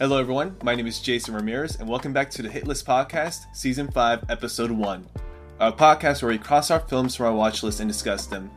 Hello, everyone. My name is Jason Ramirez, and welcome back to the Hit List Podcast, Season 5, Episode 1, a podcast where we cross our films from our watch list and discuss them.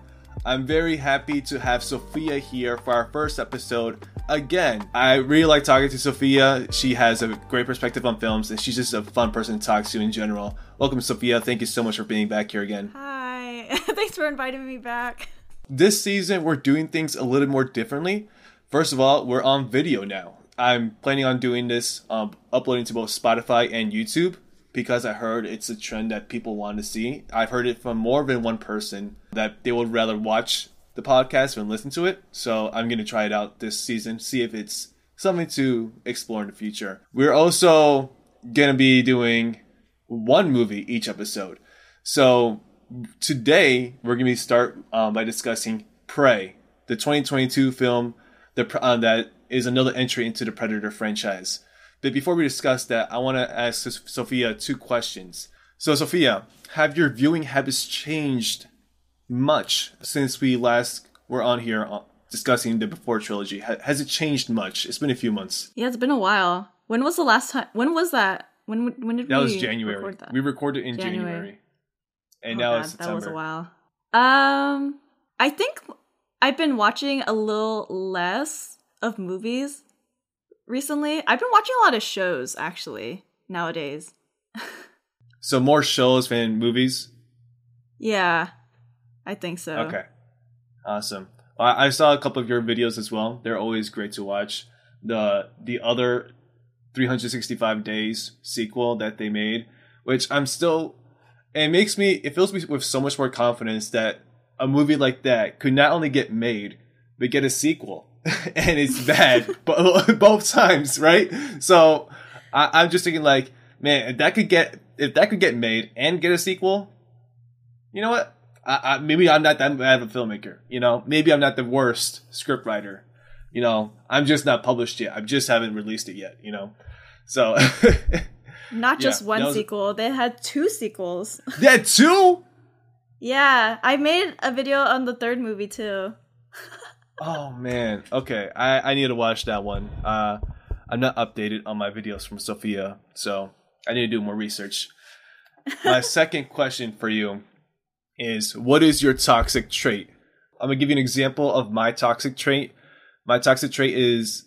I'm very happy to have Sophia here for our first episode again. I really like talking to Sophia. She has a great perspective on films, and she's just a fun person to talk to in general. Welcome, Sophia. Thank you so much for being back here again. Hi. Thanks for inviting me back. This season, we're doing things a little more differently. First of all, we're on video now. I'm planning on doing this, um, uploading to both Spotify and YouTube because I heard it's a trend that people want to see. I've heard it from more than one person that they would rather watch the podcast than listen to it. So I'm going to try it out this season, see if it's something to explore in the future. We're also going to be doing one movie each episode. So today we're going to start um, by discussing Prey, the 2022 film the, uh, that is another entry into the Predator franchise. But before we discuss that, I want to ask Sophia two questions. So, Sophia, have your viewing habits changed much since we last were on here uh, discussing the Before trilogy? Has it changed much? It's been a few months. Yeah, it's been a while. When was the last time? When was that? When when did we that we? was January. Record that? We recorded in January, January. and oh, now God, it's September. That was a while. Um, I think I've been watching a little less of movies recently. I've been watching a lot of shows actually nowadays. so more shows than movies? Yeah. I think so. Okay. Awesome. I, I saw a couple of your videos as well. They're always great to watch. The the other 365 days sequel that they made, which I'm still it makes me it fills me with so much more confidence that a movie like that could not only get made but get a sequel and it's bad but both times, right? So I, am just thinking like, man, if that could get if that could get made and get a sequel, you know what? I, I, maybe I'm not that bad of a filmmaker. You know, maybe I'm not the worst script writer. You know, I'm just not published yet. I just haven't released it yet. You know, so not just yeah, one was, sequel. They had two sequels. They had two. yeah, I made a video on the third movie too. Oh man. Okay. I, I need to watch that one. Uh I'm not updated on my videos from Sophia, so I need to do more research. My second question for you is what is your toxic trait? I'm gonna give you an example of my toxic trait. My toxic trait is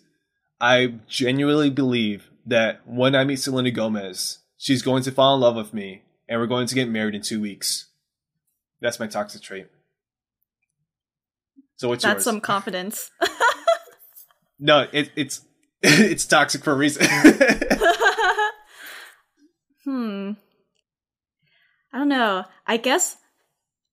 I genuinely believe that when I meet Selena Gomez, she's going to fall in love with me and we're going to get married in two weeks. That's my toxic trait. So what's That's yours? some confidence. no, it, it's it's toxic for a reason. hmm. I don't know. I guess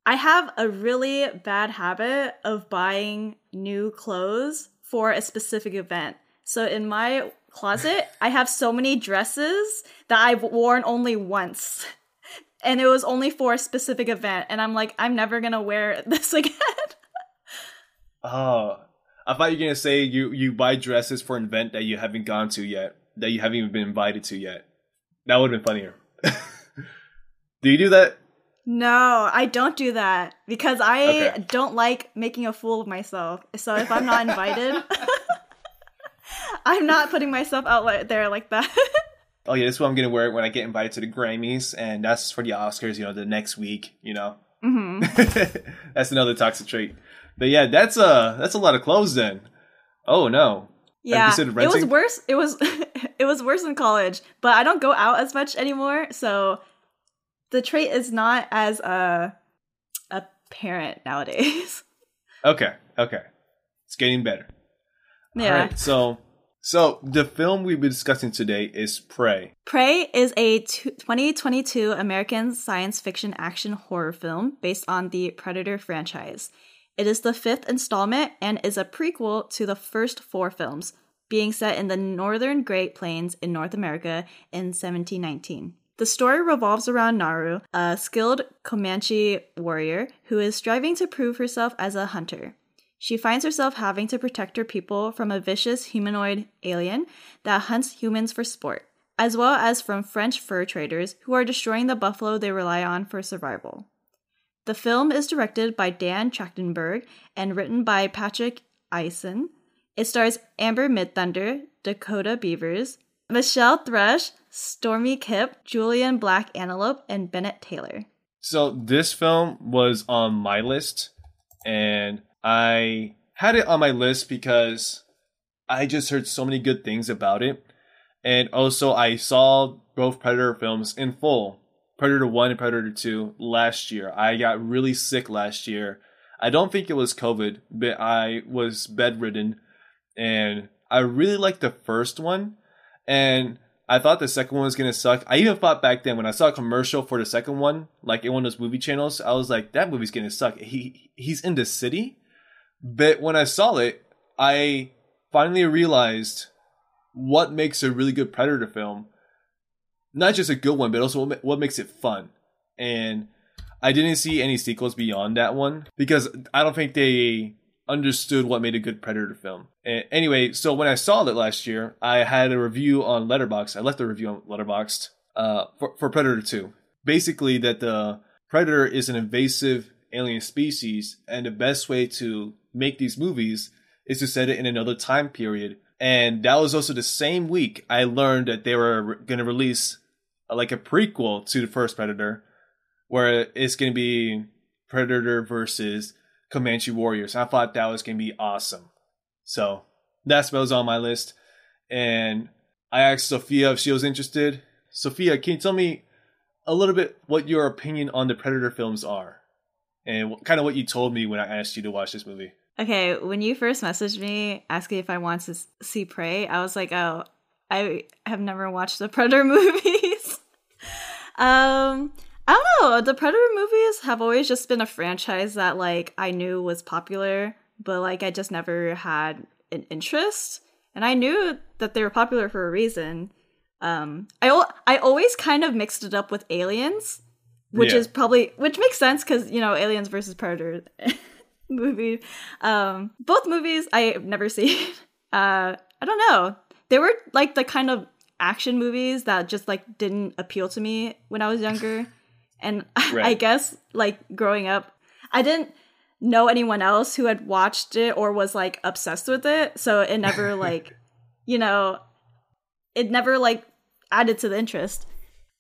I have a really bad habit of buying new clothes for a specific event. So in my closet, I have so many dresses that I've worn only once. And it was only for a specific event. And I'm like, I'm never going to wear this again. Oh, I thought you were gonna say you you buy dresses for an event that you haven't gone to yet, that you haven't even been invited to yet. That would have been funnier. do you do that? No, I don't do that because I okay. don't like making a fool of myself. So if I'm not invited, I'm not putting myself out there like that. oh yeah, this is what I'm gonna wear when I get invited to the Grammys, and that's for the Oscars. You know, the next week. You know, mm-hmm. that's another toxic trait. But yeah, that's a that's a lot of clothes then. Oh no. Yeah, it was worse. It was it was worse in college, but I don't go out as much anymore, so the trait is not as uh, apparent nowadays. Okay, okay, it's getting better. Yeah. so so the film we'll be discussing today is Prey. Prey is a 2022 American science fiction action horror film based on the Predator franchise. It is the fifth installment and is a prequel to the first four films, being set in the northern Great Plains in North America in 1719. The story revolves around Naru, a skilled Comanche warrior who is striving to prove herself as a hunter. She finds herself having to protect her people from a vicious humanoid alien that hunts humans for sport, as well as from French fur traders who are destroying the buffalo they rely on for survival. The film is directed by Dan Trachtenberg and written by Patrick Aison. It stars Amber Midthunder, Dakota Beavers, Michelle Thrush, Stormy Kipp, Julian Black Antelope, and Bennett Taylor. So this film was on my list, and I had it on my list because I just heard so many good things about it. And also, I saw both Predator films in full Predator 1 and Predator 2 last year. I got really sick last year. I don't think it was COVID, but I was bedridden. And I really liked the first one. And I thought the second one was to suck. I even thought back then when I saw a commercial for the second one, like in one of those movie channels, I was like, that movie's to suck. He He's in the city. But when I saw it, I finally realized what makes a really good Predator film. Not just a good one, but also what makes it fun. And I didn't see any sequels beyond that one because I don't think they understood what made a good Predator film. And anyway, so when I saw it last year, I had a review on Letterboxd. I left a review on Letterboxd uh, for, for Predator 2. Basically, that the Predator is an invasive alien species, and the best way to make these movies is to set it in another time period. And that was also the same week I learned that they were going to release like a prequel to the first Predator, where it's going to be Predator versus Comanche Warriors. I thought that was going to be awesome. So that's what was on my list. And I asked Sophia if she was interested. Sophia, can you tell me a little bit what your opinion on the Predator films are? And kind of what you told me when I asked you to watch this movie. Okay, when you first messaged me asking if I want to see Prey, I was like, oh, I have never watched the Predator movies. Um, I don't know. The Predator movies have always just been a franchise that like I knew was popular, but like I just never had an interest. And I knew that they were popular for a reason. Um, I I always kind of mixed it up with Aliens, which yeah. is probably which makes sense because you know Aliens versus Predator movie. Um, both movies I've never seen. Uh, I don't know. They were like the kind of action movies that just like didn't appeal to me when I was younger. And right. I guess like growing up, I didn't know anyone else who had watched it or was like obsessed with it. So it never like, you know, it never like added to the interest.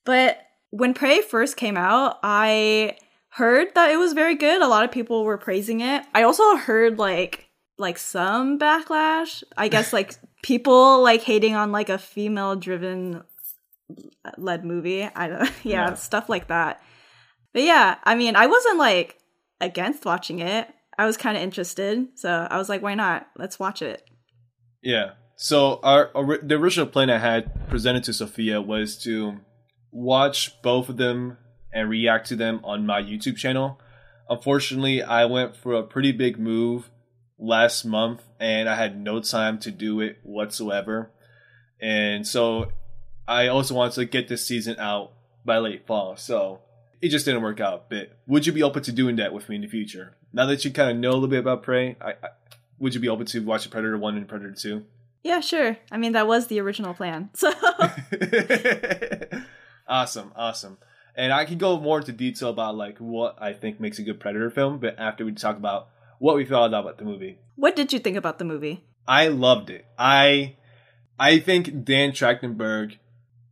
But when Prey first came out, I heard that it was very good. A lot of people were praising it. I also heard like like some backlash. I guess like people like hating on like a female driven uh, led movie. I don't yeah, yeah, stuff like that. But yeah, I mean, I wasn't like against watching it. I was kind of interested, so I was like, why not? Let's watch it. Yeah. So our, our the original plan I had presented to Sophia was to watch both of them and react to them on my YouTube channel. Unfortunately, I went for a pretty big move last month and I had no time to do it whatsoever. And so I also wanted to get this season out by late fall. So it just didn't work out. But would you be open to doing that with me in the future? Now that you kind of know a little bit about Prey, I, I, would you be open to watching Predator 1 and Predator 2? Yeah, sure. I mean, that was the original plan. So Awesome, awesome. And I can go more into detail about like what I think makes a good Predator film, but after we talk about what we thought about the movie. What did you think about the movie? I loved it. I I think Dan Trachtenberg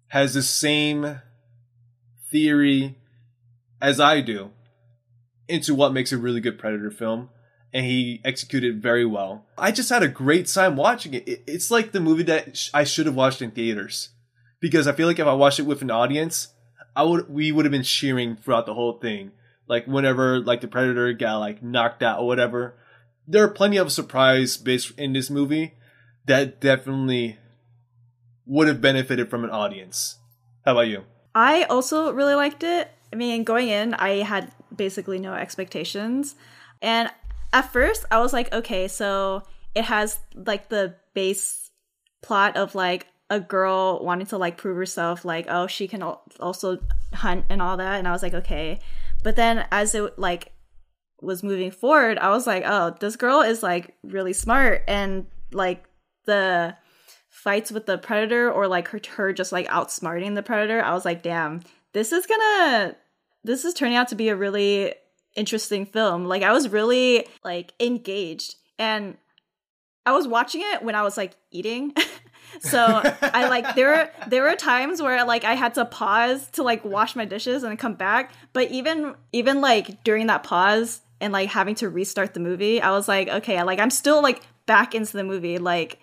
has the same theory as I do into what makes a really good Predator film, and he executed very well. I just had a great time watching it. It's like the movie that I should have watched in theaters because I feel like if I watched it with an audience, I would we would have been cheering throughout the whole thing. Like whenever like the predator got like knocked out or whatever. There are plenty of surprise bits in this movie that definitely would have benefited from an audience. How about you? I also really liked it. I mean, going in, I had basically no expectations. And at first, I was like, okay, so it has like the base plot of like a girl wanting to like prove herself like oh she can also hunt and all that and i was like okay but then as it like was moving forward i was like oh this girl is like really smart. And like the fights with the predator or like her, her just like outsmarting the predator i was like damn this is gonna this is turning out to be a really interesting film. Like i was really like engaged. And I was watching it when I was like eating. so I like there were there were times where like I had to pause to like wash my dishes and come back. But even even like during that pause and like having to restart the movie, I was like, okay, like I'm still like back into the movie. Like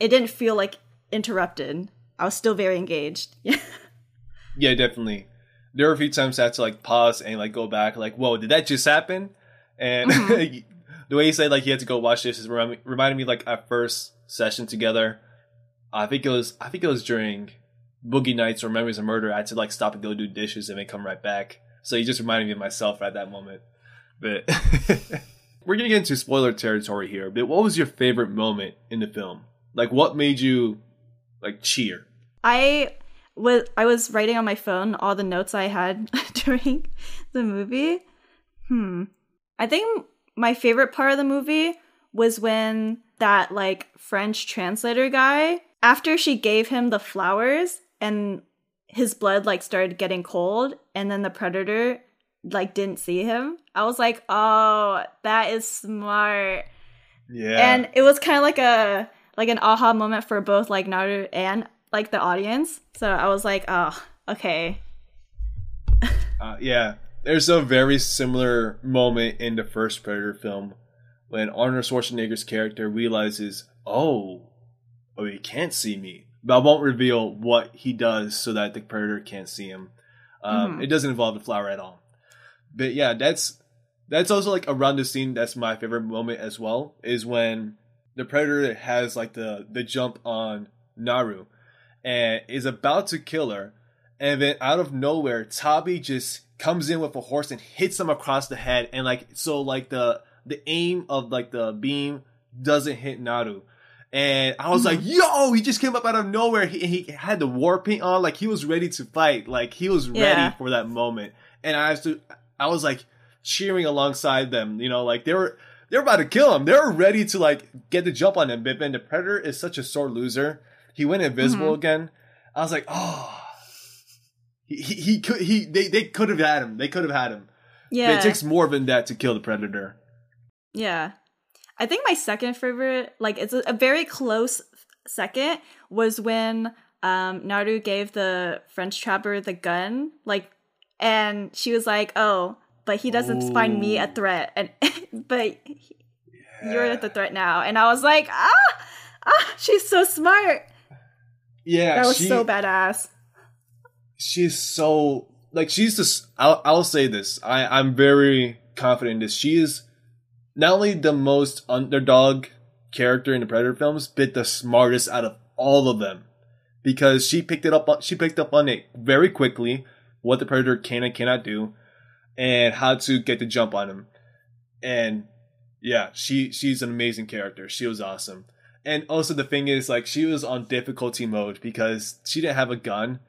it didn't feel like interrupted. I was still very engaged. yeah, definitely. There were a few times I had to like pause and like go back, like, whoa, did that just happen? And mm-hmm. the way you said like you had to go watch this is reminded me like our first session together. I think it was I think it was during Boogie Nights or Memories of Murder. I had to like stop and go do dishes and then come right back. So he just reminded me of myself at that moment. But we're gonna get into spoiler territory here. But what was your favorite moment in the film? Like what made you like cheer? I was I was writing on my phone all the notes I had during the movie. Hmm. I think my favorite part of the movie was when that like French translator guy, after she gave him the flowers and his blood like started getting cold and then the predator like didn't see him. I was like, "Oh, that is smart." Yeah. And it was kind of like a like an aha moment for both like Naru and like the audience. So I was like, "Oh, okay." uh, yeah there's a very similar moment in the first Predator film when Arnold Schwarzenegger's character realizes, oh, oh, he can't see me. But I won't reveal what he does so that the Predator can't see him. Um, mm-hmm. It doesn't involve the flower at all. But yeah, that's that's also like around the scene. That's my favorite moment as well. Is when the Predator has like the the jump on Naru and is about to kill her, and then out of nowhere, Taabe just comes in with a horse and hits him across the head, and like so, like the the aim of like the beam doesn't hit Naru. And I was like, mm-hmm. yo, he just came up out of nowhere. He, he had the war paint on, like he was ready to fight. Like he was ready yeah. for that moment. And I was, to, I was like cheering alongside them, you know, like they were, they were about to kill him. They're ready to like get the jump on him. But then the Predator is such a sore loser. He went invisible mm-hmm. again. I was like, oh, he, he, could he they, they could have had him. They could have had him. Yeah. But it takes more than that to kill the predator. Yeah. I think my second favorite, like it's a, a very close second, was when um Naru gave the French trapper the gun, like and she was like, "Oh, but he doesn't Ooh. find me a threat." And but he, yeah. you're the threat now. And I was like, "Ah! Ah, she's so smart." Yeah, that was she, so badass she's so like she's just I'll, I'll say this I I'm very confident in this she is not only the most underdog character in the Predator films but the smartest out of all of them. Because she picked it up she picked up on it very quickly what the Predator can and cannot do and how to get the jump on him. And yeah she she's an amazing character. She was awesome. And also the thing is like she was on difficulty mode because she didn't have a gun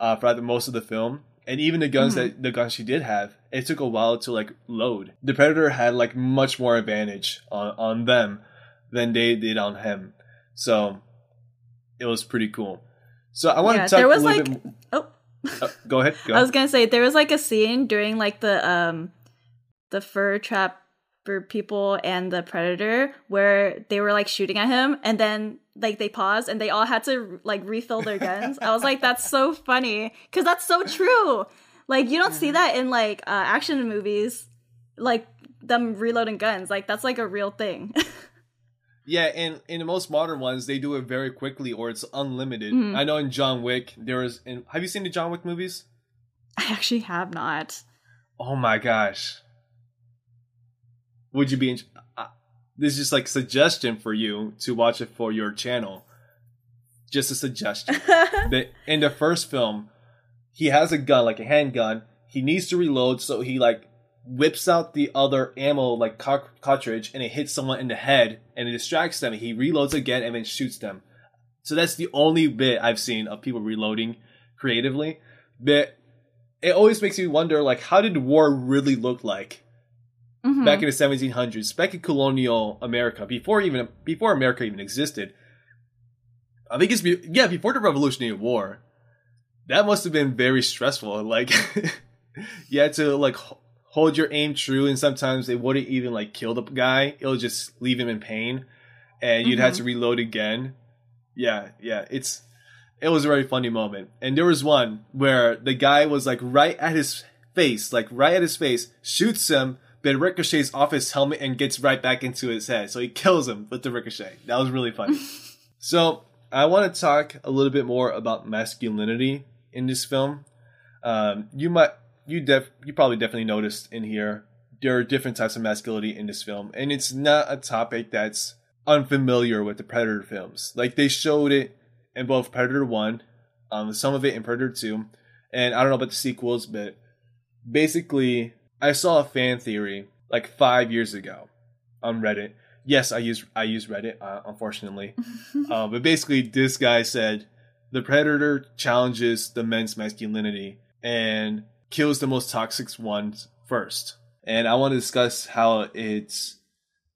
uh, the, most of the film. And even the guns mm-hmm. that the guns she did have, it took a while to like load. The Predator had like much more advantage on on them than they did on him. So it was pretty cool. So I want yeah, to talk there was a little like, bit. Oh. uh, go ahead. Go. I was gonna say there was like a scene during like the um the fur trap for people and the predator where they were like shooting at him and then like they paused and they all had to like refill their guns. I was like, that's so funny because that's so true. Like you don't see that in like uh, action movies, like them reloading guns. Like that's like a real thing. yeah, and in the most modern ones, they do it very quickly or it's unlimited. Mm-hmm. I know in John Wick there was. In, have you seen the John Wick movies? I actually have not. Oh my gosh! Would you be? this is just like suggestion for you to watch it for your channel. Just a suggestion. that in the first film, he has a gun, like a handgun. He needs to reload, so he like whips out the other ammo like cartridge and it hits someone in the head and it distracts them. He reloads again and then shoots them. So that's the only bit I've seen of people reloading creatively. But it always makes me wonder like how did war really look like? Mm-hmm. back in the 1700s, back in colonial America, before even before America even existed. I think it's yeah before the Revolutionary War. That must have been very stressful. Like you had to like hold your aim true, and sometimes it wouldn't even like kill the guy; it'll just leave him in pain. and you'd have to reload again. Yeah, yeah, it's it was a very funny moment. And there was one where the guy was like right at his face, like right at his face, shoots him, but ricochets off his helmet and gets right back into his head. So he kills him with the ricochet. That was really funny. so I want to talk a little bit more about masculinity in this film. Um, you might, you def, you probably definitely noticed in here there are different types of masculinity in this film, and it's not a topic that's unfamiliar with the Predator films. Like they showed it in both Predator One, um, some of it in Predator Two, and I don't know about the sequels, but basically, I saw a fan theory like five years ago on Reddit. Yes, I use I use Reddit, uh, unfortunately, uh, but basically, this guy said the Predator challenges the men's masculinity and kills the most toxic ones first and I want to discuss how it's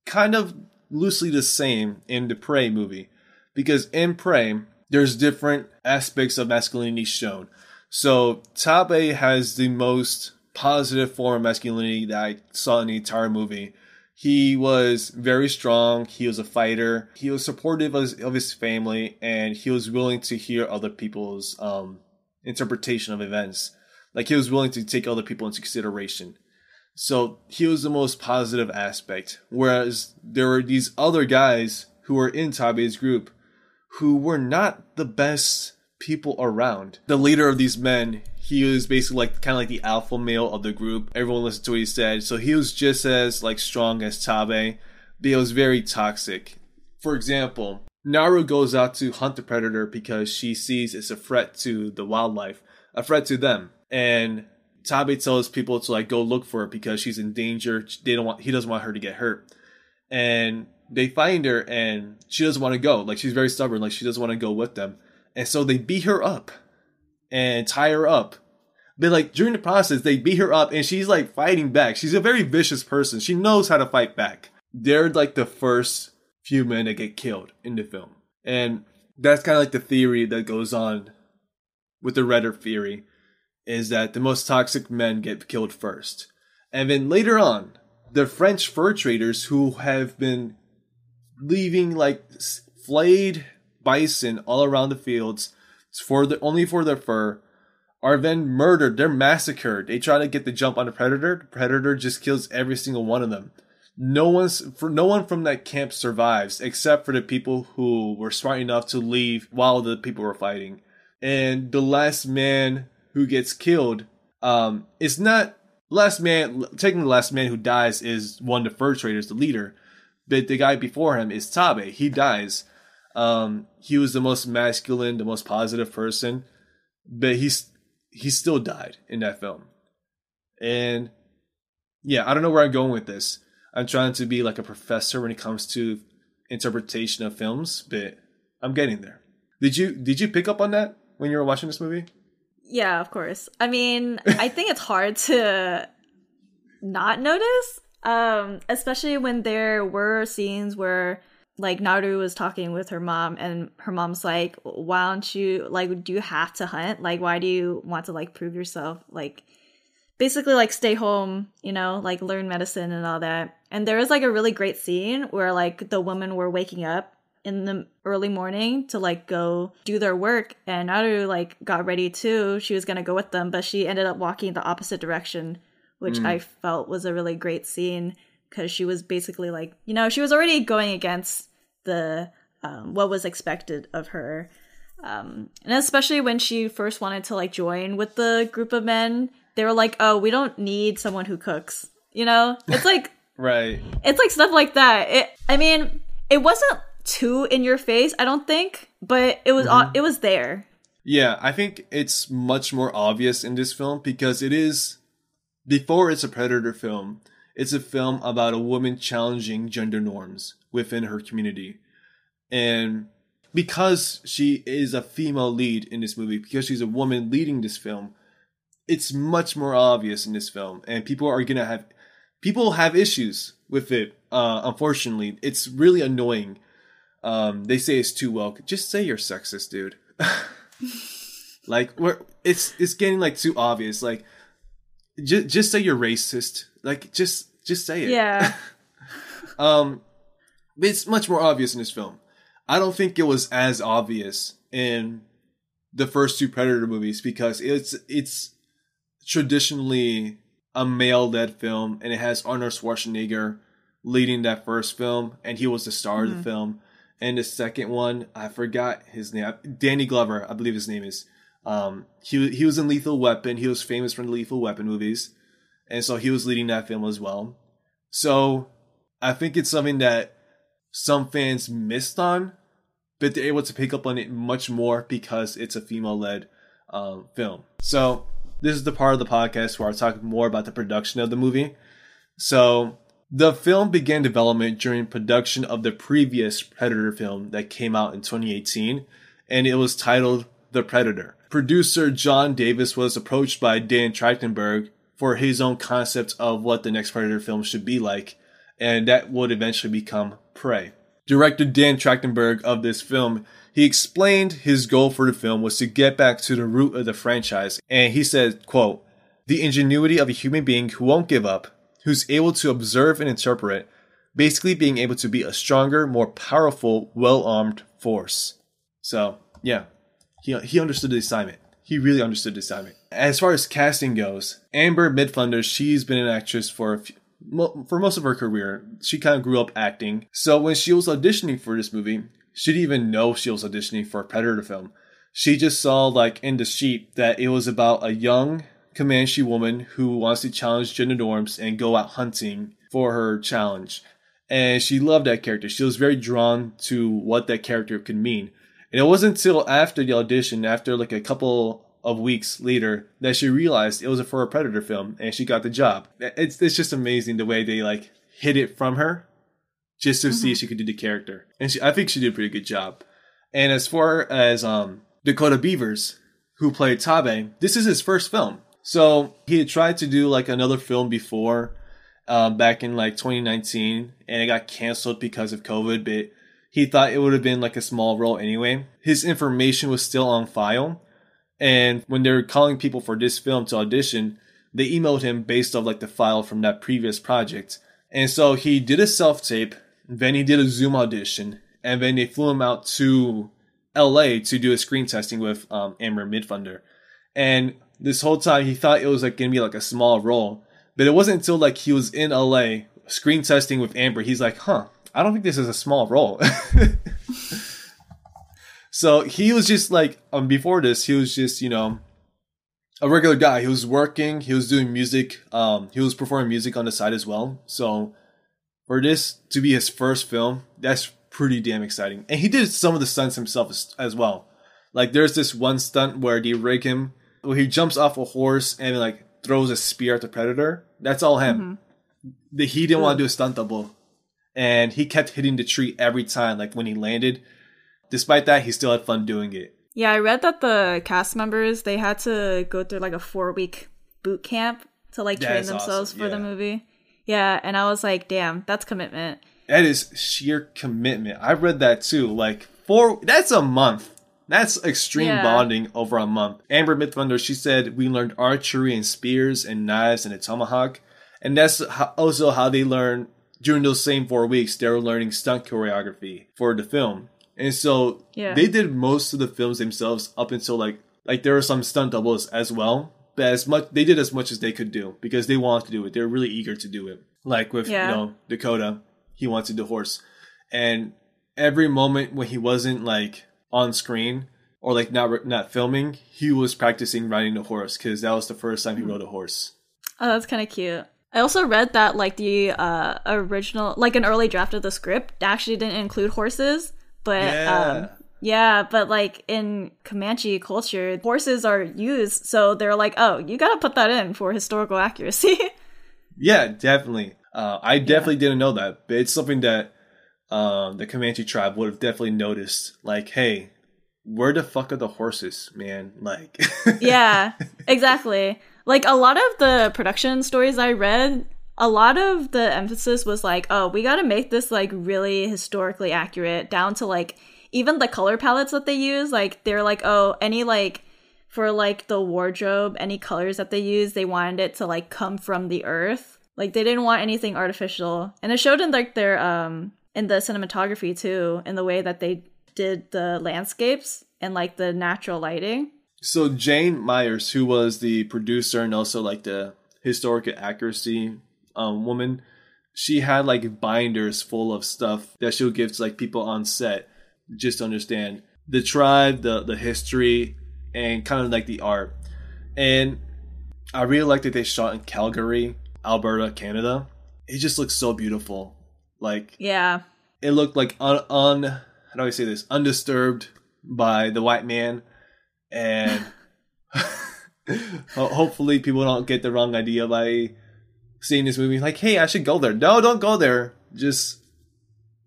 kind of loosely the same in the Prey movie. Because in Prey, there's different aspects of masculinity shown. So Taabe has the most positive form of masculinity that I saw in the entire movie. He was very strong. He was a fighter. He was supportive of his, of his family, and he was willing to hear other people's um, interpretation of events. Like he was willing to take other people into consideration. So he was the most positive aspect. Whereas there were these other guys who were in Taabe's group who were not the best people around. The leader of these men, he was basically like kind of like the alpha male of the group. Everyone listened to what he said. So he was just as like strong as Taabe, but he was very toxic. For example, Naru goes out to hunt the predator because she sees it's a threat to the wildlife, a threat to them. And Taabe tells people to like go look for her because she's in danger. They don't want he doesn't want her to get hurt. And they find her and she doesn't want to go. Like she's very stubborn, like she doesn't want to go with them. And so they beat her up and tie her up. But like during the process, they beat her up and she's like fighting back. She's a very vicious person. She knows how to fight back. They're like the first few men that get killed in the film. And that's kind of like the theory that goes on with the Reddit theory is that the most toxic men get killed first. And then later on, the French fur traders who have been leaving like flayed bison all around the fields for the only for their fur are then murdered. They're massacred. They try to get the jump on the predator. The predator just kills every single one of them. No one's for no one from that camp survives except for the people who were smart enough to leave while the people were fighting. And the last man who gets killed, um, it's not last man. Taking the last man who dies is one of the fur traders, the leader, but the guy before him is Taabe. He dies. Um, he was the most masculine, the most positive person, but he's he still died in that film. And yeah, I don't know where I'm going with this. I'm trying to be like a professor when it comes to interpretation of films, but I'm getting there. Did you did you pick up on that when you were watching this movie? Yeah, of course. I mean, I think it's hard to not notice, um, especially when there were scenes where like Naru was talking with her mom and her mom's like, "Why don't you like do you have to hunt? Like why do you want to like prove yourself? Like basically like stay home, you know, like learn medicine and all that." And there was like a really great scene where like the women were waking up in the early morning to like go do their work and Naru like got ready too. She was gonna go with them, but she ended up walking the opposite direction, which mm. I felt was a really great scene because she was basically like, you know, she was already going against the um, what was expected of her. Um, and especially when she first wanted to like join with the group of men, they were like, "Oh, we don't need someone who cooks." You know, it's like right. It's like stuff like that. It, I mean, it wasn't too in your face, I don't think, but it was mm-hmm. it was there. Yeah, I think it's much more obvious in this film because it is before it's a predator film, it's a film about a woman challenging gender norms within her community. And because she is a female lead in this movie, because she's a woman leading this film, it's much more obvious in this film and people are going to have people have issues with it uh, unfortunately it's really annoying um, they say it's too woke. Just say you're sexist, dude. like we're it's it's getting like too obvious. Like just just say you're racist. Like just just say it. Yeah. um It's much more obvious in this film. I don't think it was as obvious in the first two Predator movies because it's it's traditionally a male led film and it has Arnold Schwarzenegger leading that first film and he was the star mm-hmm. of the mm-hmm. film. And the second one, I forgot his name. Danny Glover, I believe his name is. Um, he he was in Lethal Weapon. He was famous from the Lethal Weapon movies, and so he was leading that film as well. So I think it's something that some fans missed on, but they're able to pick up on it much more because it's a female-led um, film. So this is the part of the podcast where I talk more about the production of the movie. So the film began development during production of the previous Predator film that came out in 2018, and it was titled The Predator. Producer John Davis was approached by Dan Trachtenberg for his own concept of what the next Predator film should be like, and that would eventually become Prey. Director Dan Trachtenberg of this film, he explained his goal for the film was to get back to the root of the franchise, and he said, quote, the ingenuity of a human being who won't give up, who's able to observe and interpret, basically being able to be a stronger, more powerful, well-armed force. So, yeah, he, he understood the assignment. He really understood the assignment. As far as casting goes, Amber Midthunder, she's been an actress for few, for most of her career. She kind of grew up acting. So when she was auditioning for this movie, she didn't even know she was auditioning for a Predator film. She just saw like in the sheet that it was about a young Comanche woman who wants to challenge gender norms and go out hunting for her challenge. And she loved that character. She was very drawn to what that character could mean. And it wasn't until after the audition, after like a couple of weeks later, that she realized it was a for a Predator film, and she got the job. It's it's just amazing the way they like hid it from her, just to mm-hmm. see if she could do the character. And she, I think she did a pretty good job. And as far as um, Dakota Beavers, who played Taabe, this is his first film. So he had tried to do like another film before, um, back in like 2019, and it got canceled because of COVID. But he thought it would have been like a small role anyway. His information was still on file. And when they were calling people for this film to audition, they emailed him based off like the file from that previous project. And so he did a self tape, then he did a Zoom audition, and then they flew him out to LA to do a screen testing with um, Amber Midthunder. And this whole time he thought it was like gonna be like a small role. But it wasn't until like he was in LA screen testing with Amber, he's like, huh, I don't think this is a small role. so he was just like, um, before this, he was just, you know, a regular guy. He was working, he was doing music, um, he was performing music on the side as well. So for this to be his first film, that's pretty damn exciting. And he did some of the stunts himself as, as well. Like there's this one stunt where they rig him, where he jumps off a horse and like throws a spear at the predator. That's all him. Mm-hmm. The, he didn't want to do a stunt double and he kept hitting the tree every time, like when he landed. Despite that, he still had fun doing it. Yeah, I read that the cast members they had to go through like a four week boot camp to like train themselves awesome. for yeah. the movie. Yeah, and I was like, damn, that's commitment. That is sheer commitment. I read that too. Like four that's a month. That's extreme yeah. bonding over a month. Amber Midthunder, she said we learned archery and spears and knives and a tomahawk. And that's also how they learn during those same four weeks, they were learning stunt choreography for the film. And so yeah. they did most of the films themselves up until like like there were some stunt doubles as well. But as much they did as much as they could do because they wanted to do it. They're really eager to do it. Like with yeah. you know Dakota, he wanted the horse, and every moment when he wasn't like on screen or like not not filming, he was practicing riding the horse because that was the first time he mm-hmm. rode a horse. Oh, that's kind of cute. I also read that like the uh, original, like an early draft of the script actually didn't include horses, but yeah. Um, yeah, but like in Comanche culture, horses are used, so they're like, oh, you gotta put that in for historical accuracy. yeah, definitely. Uh, I definitely yeah. didn't know that, but it's something that um, the Comanche tribe would have definitely noticed. Like, hey, where the fuck are the horses, man? Like, yeah, exactly like a lot of the production stories I read, a lot of the emphasis was like, oh, we got to make this like really historically accurate down to like even the color palettes that they use. Like they're like, oh, any like for like the wardrobe, any colors that they use, they wanted it to like come from the earth. Like they didn't want anything artificial. And it showed in like their um in the cinematography too, in the way that they did the landscapes and like the natural lighting. So Jane Myers, who was the producer and also like the historical accuracy um, woman, she had like binders full of stuff that she would give to like people on set just to understand the tribe, the the history, and kind of like the art. And I really like that they shot in Calgary, Alberta, Canada. It just looks so beautiful. Like Yeah. it looked like un, un how do I say this undisturbed by the white man, and hopefully people don't get the wrong idea by seeing this movie. Like, hey, I should go there. No, don't go there. Just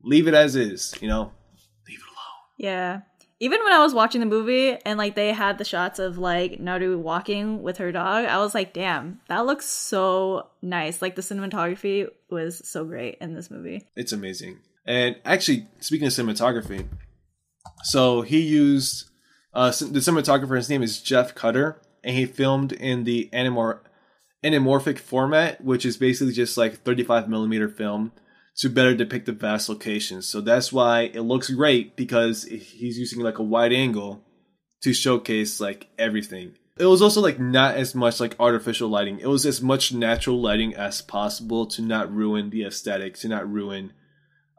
leave it as is. You know, leave it alone. Yeah. Even when I was watching the movie and like they had the shots of like Naru walking with her dog, I was like, damn, that looks so nice. Like the cinematography was so great in this movie. It's amazing. And actually, speaking of cinematography, so he used uh, the cinematographer. His name is Jeff Cutter, and he filmed in the animor- anamorphic format, which is basically just like 35 millimeter film to better depict the vast locations. So that's why it looks great because he's using like a wide angle to showcase like everything. It was also like not as much like artificial lighting. It was as much natural lighting as possible to not ruin the aesthetic, to not ruin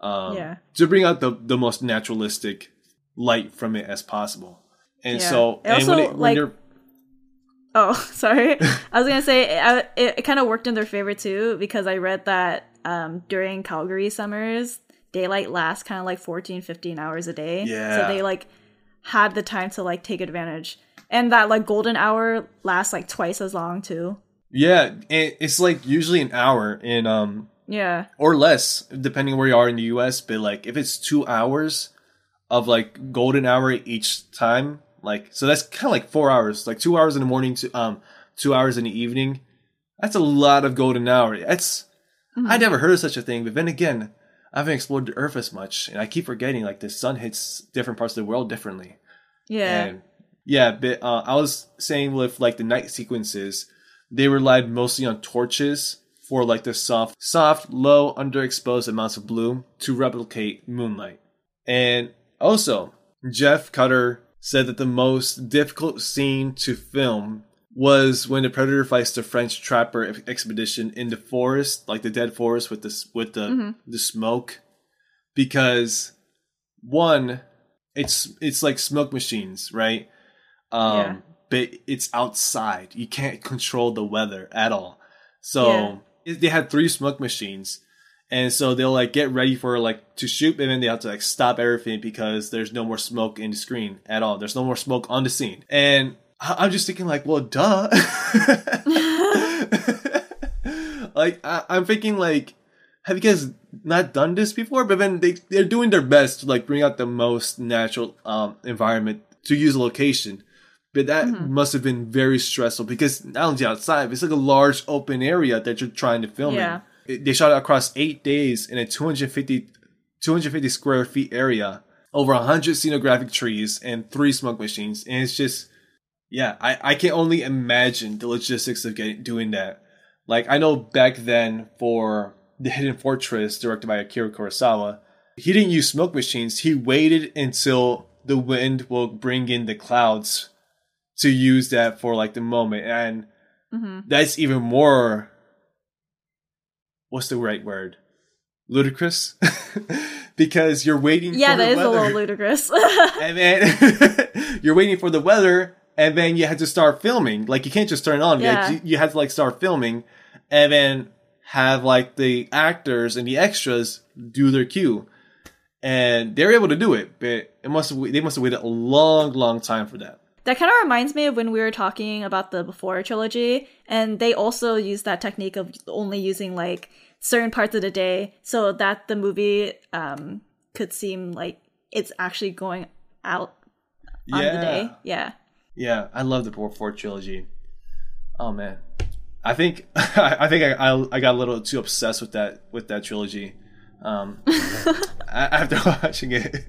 um, Yeah. to bring out the the most naturalistic light from it as possible. And Yeah. so, and also, when, it, when like- you're Oh, sorry. I was gonna say I, it, it kind of worked in their favor too because I read that um, during Calgary summers, daylight lasts kind of like 14, 15 hours a day. Yeah. So they like had the time to like take advantage, and that like golden hour lasts like twice as long too. yeah, it, it's like usually an hour in um Yeah. or less depending where you are in the US. But like if it's two hours of like golden hour each time, like so that's kind of like four hours, like two hours in the morning to um two hours in the evening. That's a lot of golden hour. That's I never heard of such a thing. But then again, I haven't explored the Earth as much, and I keep forgetting like the sun hits different parts of the world differently. Yeah. And yeah, but uh, I was saying with like the night sequences, they relied mostly on torches for like the soft, soft, low, underexposed amounts of blue to replicate moonlight. And also, Jeff Cutter said that the most difficult scene to film was when the predator fights the French trapper expedition in the forest, like the dead forest with the with the the smoke, because one, it's it's like smoke machines, right? Um, Yeah. but it's outside. You can't control the weather at all. So they had three smoke machines, and so they'll like get ready for like to shoot, and then they have to like stop everything because there's no more smoke in the screen at all. There's no more smoke on the scene, and I- I'm just thinking like, well, duh. like I- I'm thinking like, have you guys not done this before? But then they they're doing their best to like bring out the most natural um environment to use a location. But that must have been very stressful because not only outside, it's like a large open area that you're trying to film Yeah. in. They shot it across eight days in a 250, 250 square feet area, over 100 scenographic trees, and three smoke machines. And it's just, yeah, I, I can only imagine the logistics of getting doing that. Like, I know back then for The Hidden Fortress, directed by Akira Kurosawa, he didn't use smoke machines. He waited until the wind will bring in the clouds to use that for like the moment. And Mhm. that's even more what's the right word? Ludicrous? because you're waiting Yeah, for that the is a weather. little ludicrous. and then you're waiting for the weather and then you have to start filming. Like you can't just turn it on. Yeah. You, you have to like start filming and then have like the actors and the extras do their cue. And they're able to do it, but it must have, they must have waited a long, long time for that. That kind of reminds me of when we were talking about the Before trilogy, and they also used that technique of only using like certain parts of the day so that the movie um, could seem like it's actually going out on the day. Yeah. Yeah, I love the Four trilogy. Oh man, I think I think I, I I got a little too obsessed with that with that trilogy. Um, after watching it,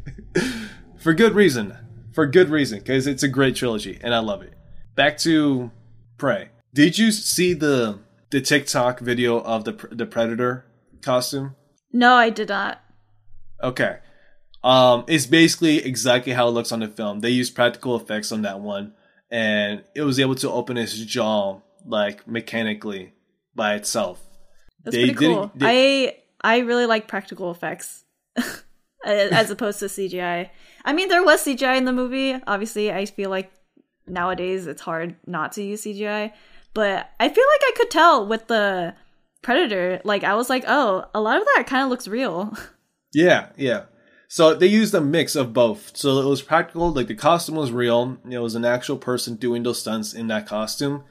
for good reason, for good reason, because it's a great trilogy and I love it. Back to Prey. Did you see the the TikTok video of the the Predator costume? No, I did not. Okay. Um, it's basically exactly how it looks on the film. They used practical effects on that one, and it was able to open its jaw like mechanically by itself. That's They pretty cool. they- I I really like practical effects Uh, as opposed to CGI. I mean, there was CGI in the movie. Obviously, I feel like nowadays it's hard not to use CGI, but I feel like I could tell with the Predator. Like, I was like, oh, a lot of that kind of looks real. Yeah, yeah. So they used a mix of both. So it was practical, like the costume was real. It was an actual person doing those stunts in that costume.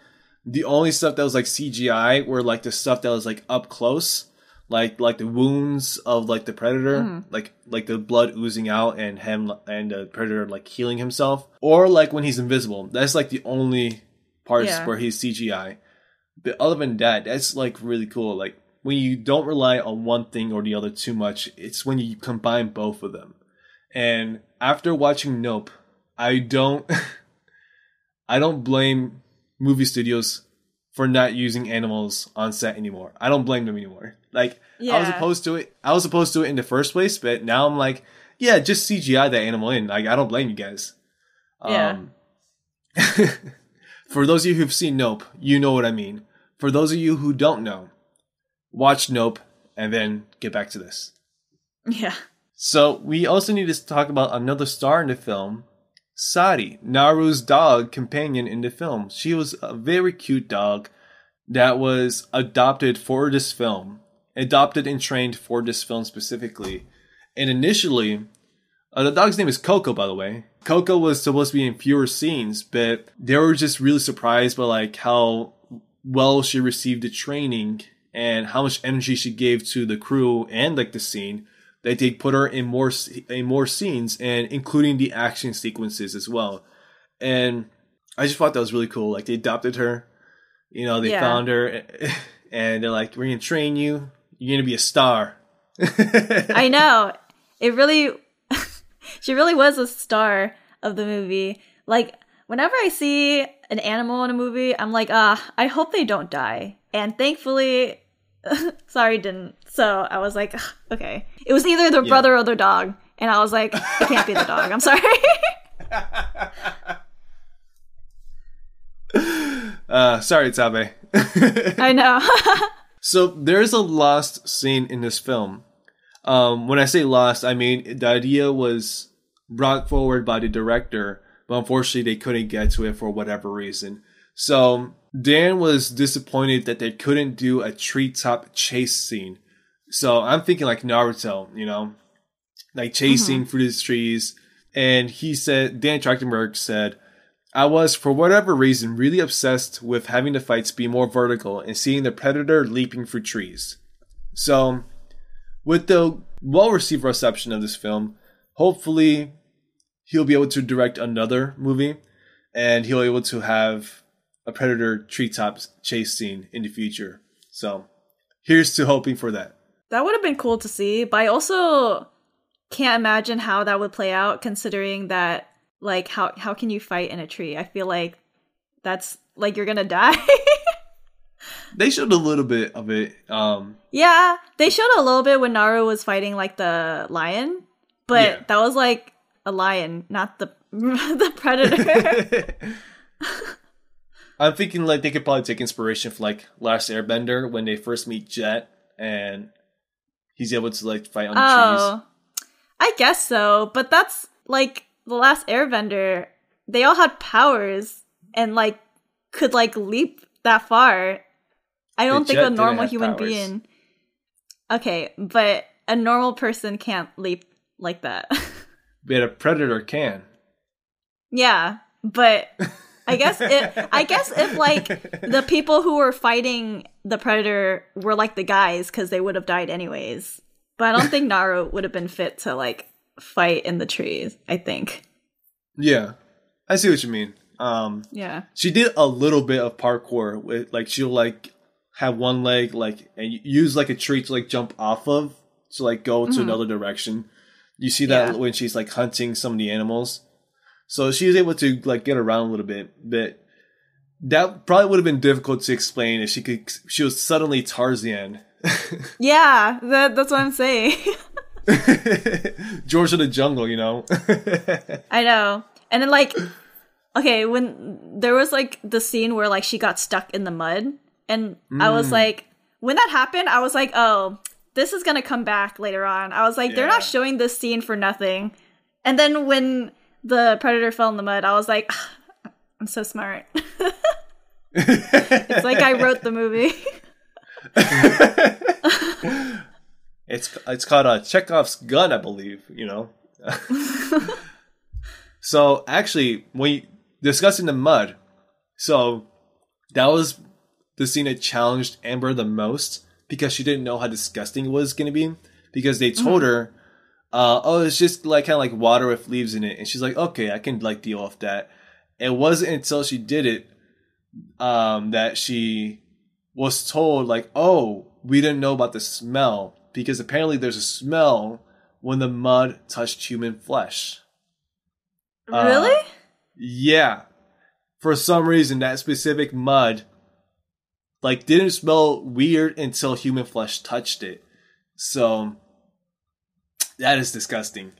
The only stuff that was like CGI were like the stuff that was like up close, like like the wounds of like the predator, mm-hmm. like like the blood oozing out and him and the predator like healing himself, or like when he's invisible. That's like the only parts Yeah. where he's CGI. But other than that, that's like really cool. Like when you don't rely on one thing or the other too much, it's when you combine both of them. And after watching Nope, I don't I don't blame movie studios for not using animals on set anymore. I don't blame them anymore. Like I was opposed to it. I was opposed to it in the first place, but now I'm like, yeah, just CGI that animal in. Like I don't blame you guys. Yeah. Um, for those of you who've seen Nope, you know what I mean. For those of you who don't know, watch Nope and then get back to this. yeah. So we also need to talk about another star in the film, Sarii, Naru's dog companion in the film. She was a very cute dog that was adopted for this film, adopted and trained for this film specifically. And initially, uh, the dog's name is Coco, by the way. Coco was supposed to be in fewer scenes, but they were just really surprised by like how well she received the training and how much energy she gave to the crew and like the scene that they put her in more in more scenes and including the action sequences as well. And I just thought that was really cool. Like they adopted her, you know, they Yeah. found her, and they're like, "We're gonna train you. You're gonna be a star." I know. It really she really was a star of the movie. Like whenever I see an animal in a movie, I'm like, ah, I hope they don't die. And thankfully Sarii didn't. So I was like, okay. It was either the Yeah. brother or the dog. And I was like, it can't be the dog. I'm sorry. uh, sorry, Taabe. I know. So there's a lost scene in this film. Um, when I say lost, I mean the idea was brought forward by the director, but unfortunately they couldn't get to it for whatever reason. So Dan was disappointed that they couldn't do a treetop chase scene. So I'm thinking like Naruto, you know, like chasing mm-hmm. through these trees. And he said, Dan Trachtenberg said, I was, for whatever reason, really obsessed with having the fights be more vertical and seeing the predator leaping through trees. So, with the well received reception of this film, hopefully he'll be able to direct another movie and he'll be able to have a predator treetop chase scene in the future. So, here's to hoping for that. that would have been cool to see, but I also can't imagine how that would play out considering that like how how can you fight in a tree? I feel like that's like you're gonna die. They showed a little bit of it. Um, yeah, they showed a little bit when Naru was fighting like the lion, but Yeah. that was like a lion, not the the predator. I'm thinking like they could probably take inspiration from like Last Airbender when they first meet Jet and he's able to like fight on the oh. trees. oh, I guess so, but that's like the last Airbender. They all had powers and like could like leap that far. I don't think a normal human powers. being. Okay, but a normal person can't leap like that. But a predator can. yeah, but I guess it. I guess if like the people who were fighting the predator were like the guys, because they would have died anyways. But I don't think Naru would have been fit to like fight in the trees. I think. Yeah, I see what you mean. Um, Yeah. she did a little bit of parkour with like she'll like have one leg like and use like a tree to like jump off of to like go to another direction. You see that Mm-hmm. Yeah. when she's like hunting some of the animals. So she was able to like get around a little bit, but that probably would have been difficult to explain if she could. She was suddenly Tarzan. Yeah, that, that's what I'm saying. George of the Jungle, you know. I know. And then like okay, when there was like the scene where like she got stuck in the mud and I Mm. was like when that happened, I was like, "Oh, this is going to come back later on." I was like, "They're not showing this scene for nothing." And then when the predator fell in the mud, I was like, "Ah, "I'm so smart." it's like I wrote the movie. It's it's called uh, Chekhov's gun, I believe. You know. so actually, we discussing the mud, so that was the scene that challenged Amber the most because she didn't know how disgusting it was going to be because they told her, uh, "Oh, it's just like kind of like water with leaves in it," and she's like, "Okay, I can like deal with that." It wasn't until she did it um, that she was told like, "Oh, we didn't know about the smell because apparently there's a smell when the mud touched human flesh." Uh, really? Yeah, for some reason that specific mud like didn't smell weird until human flesh touched it. So that is disgusting.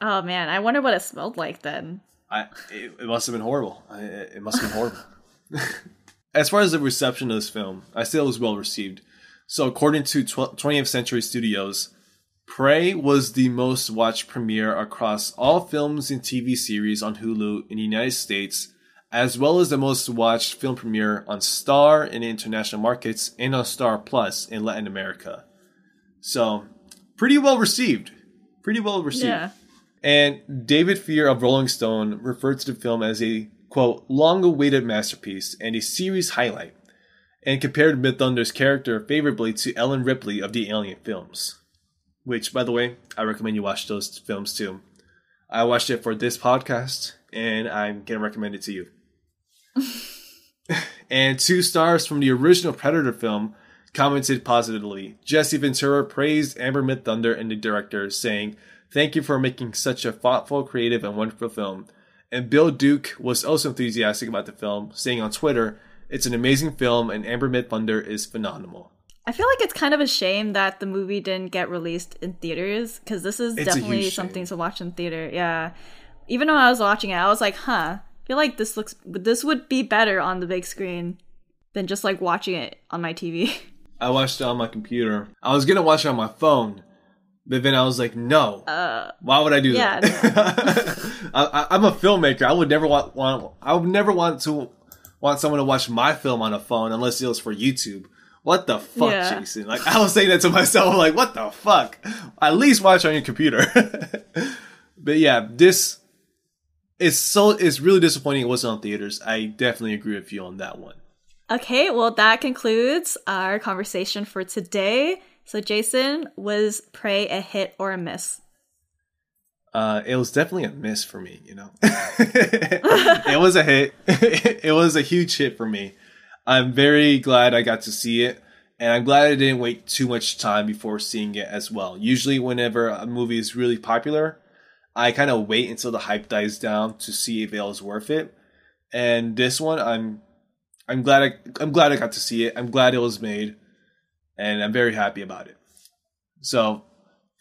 Oh man, I wonder what it smelled like then. I it, it must have been horrible. I, it must have been horrible. as far as the reception of this film, I say it was well received. So, according to tw- 20th Century Studios, Prey was the most watched premiere across all films and TV series on Hulu in the United States, as well as the most watched film premiere on Star in international markets and on Star Plus in Latin America. So, pretty well received. Pretty well received. Yeah. And David Fear of Rolling Stone referred to the film as a quote long awaited masterpiece and a series highlight, and compared Midthunder's character favorably to Ellen Ripley of the Alien films. Which, by the way, I recommend you watch those films too. I watched it for this podcast, and I'm gonna recommend it to you. and two stars from the original Predator film commented positively. Jesse Ventura praised Amber Midthunder and the director, saying, Thank you for making such a thoughtful, creative, and wonderful film. And Bill Duke was also enthusiastic about the film, saying on Twitter, It's an amazing film, and Amber Midthunder is phenomenal. I feel like it's kind of a shame that the movie didn't get released in theaters because this is It's definitely something shame. to watch in theater. Yeah, even though I was watching it, I was like, "Huh, I feel like this looks this would be better on the big screen than just like watching it on my TV." I watched it on my computer. I was gonna watch it on my phone, but then I was like, no. Uh, Why would I do Yeah, that? I, I, I'm a filmmaker. I would never want, want. I would never want to want someone to watch my film on a phone unless it was for YouTube. What the fuck, Yeah. Jason? Like I was saying that to myself. Like, what the fuck? At least watch on your computer. but yeah, this is so. It's really disappointing. It wasn't on theaters. I definitely agree with you on that one. Okay, well that concludes our conversation for today. So, Jason, was Prey a hit or a miss? Uh, it was definitely a miss for me, you know. it was a hit. it was a huge hit for me. I'm very glad I got to see it, and I'm glad I didn't wait too much time before seeing it as well. Usually, whenever a movie is really popular, I kind of wait until the hype dies down to see if it was worth it. And this one, I'm, I'm glad I, I'm glad I got to see it. I'm glad it was made, and I'm very happy about it. So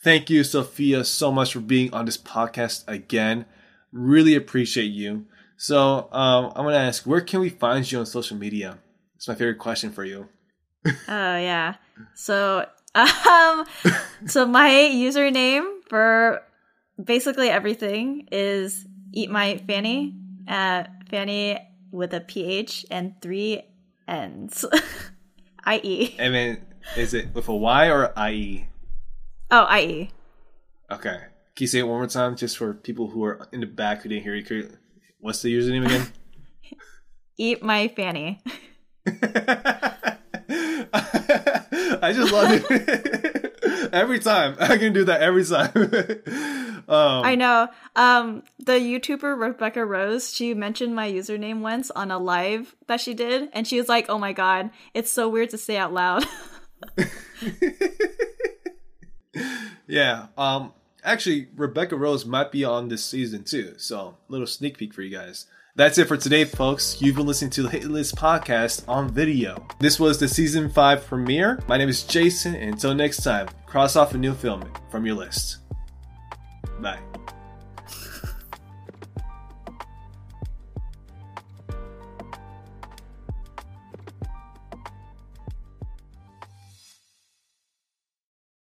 Thank you, Sophia, so much for being on this podcast again. Really appreciate you. So, um, I'm gonna ask, where can we find you on social media? It's my favorite question for you. Oh yeah. So um so my username for basically everything is eat my fanny at fanny with a ph and three n's. I-E. I mean, is it with a Y or IE? Oh, I-E. Okay. Can you say it one more time, just for people who are in the back who didn't hear you? What's the username again? Eat my fanny. I just love it. every time. I can do that every time. Um, I know. Um the YouTuber Rebecca Rose, she mentioned my username once on a live that she did and she was like, "Oh my god, it's so weird to say out loud." Yeah. Um. Actually, Rebecca Rose might be on this season too. So, little sneak peek for you guys. That's it for today, folks. You've been listening to the Hit List podcast on video. This was the season 5 premiere. My name is Jason, and until next time, cross off a new film from your list. Bye.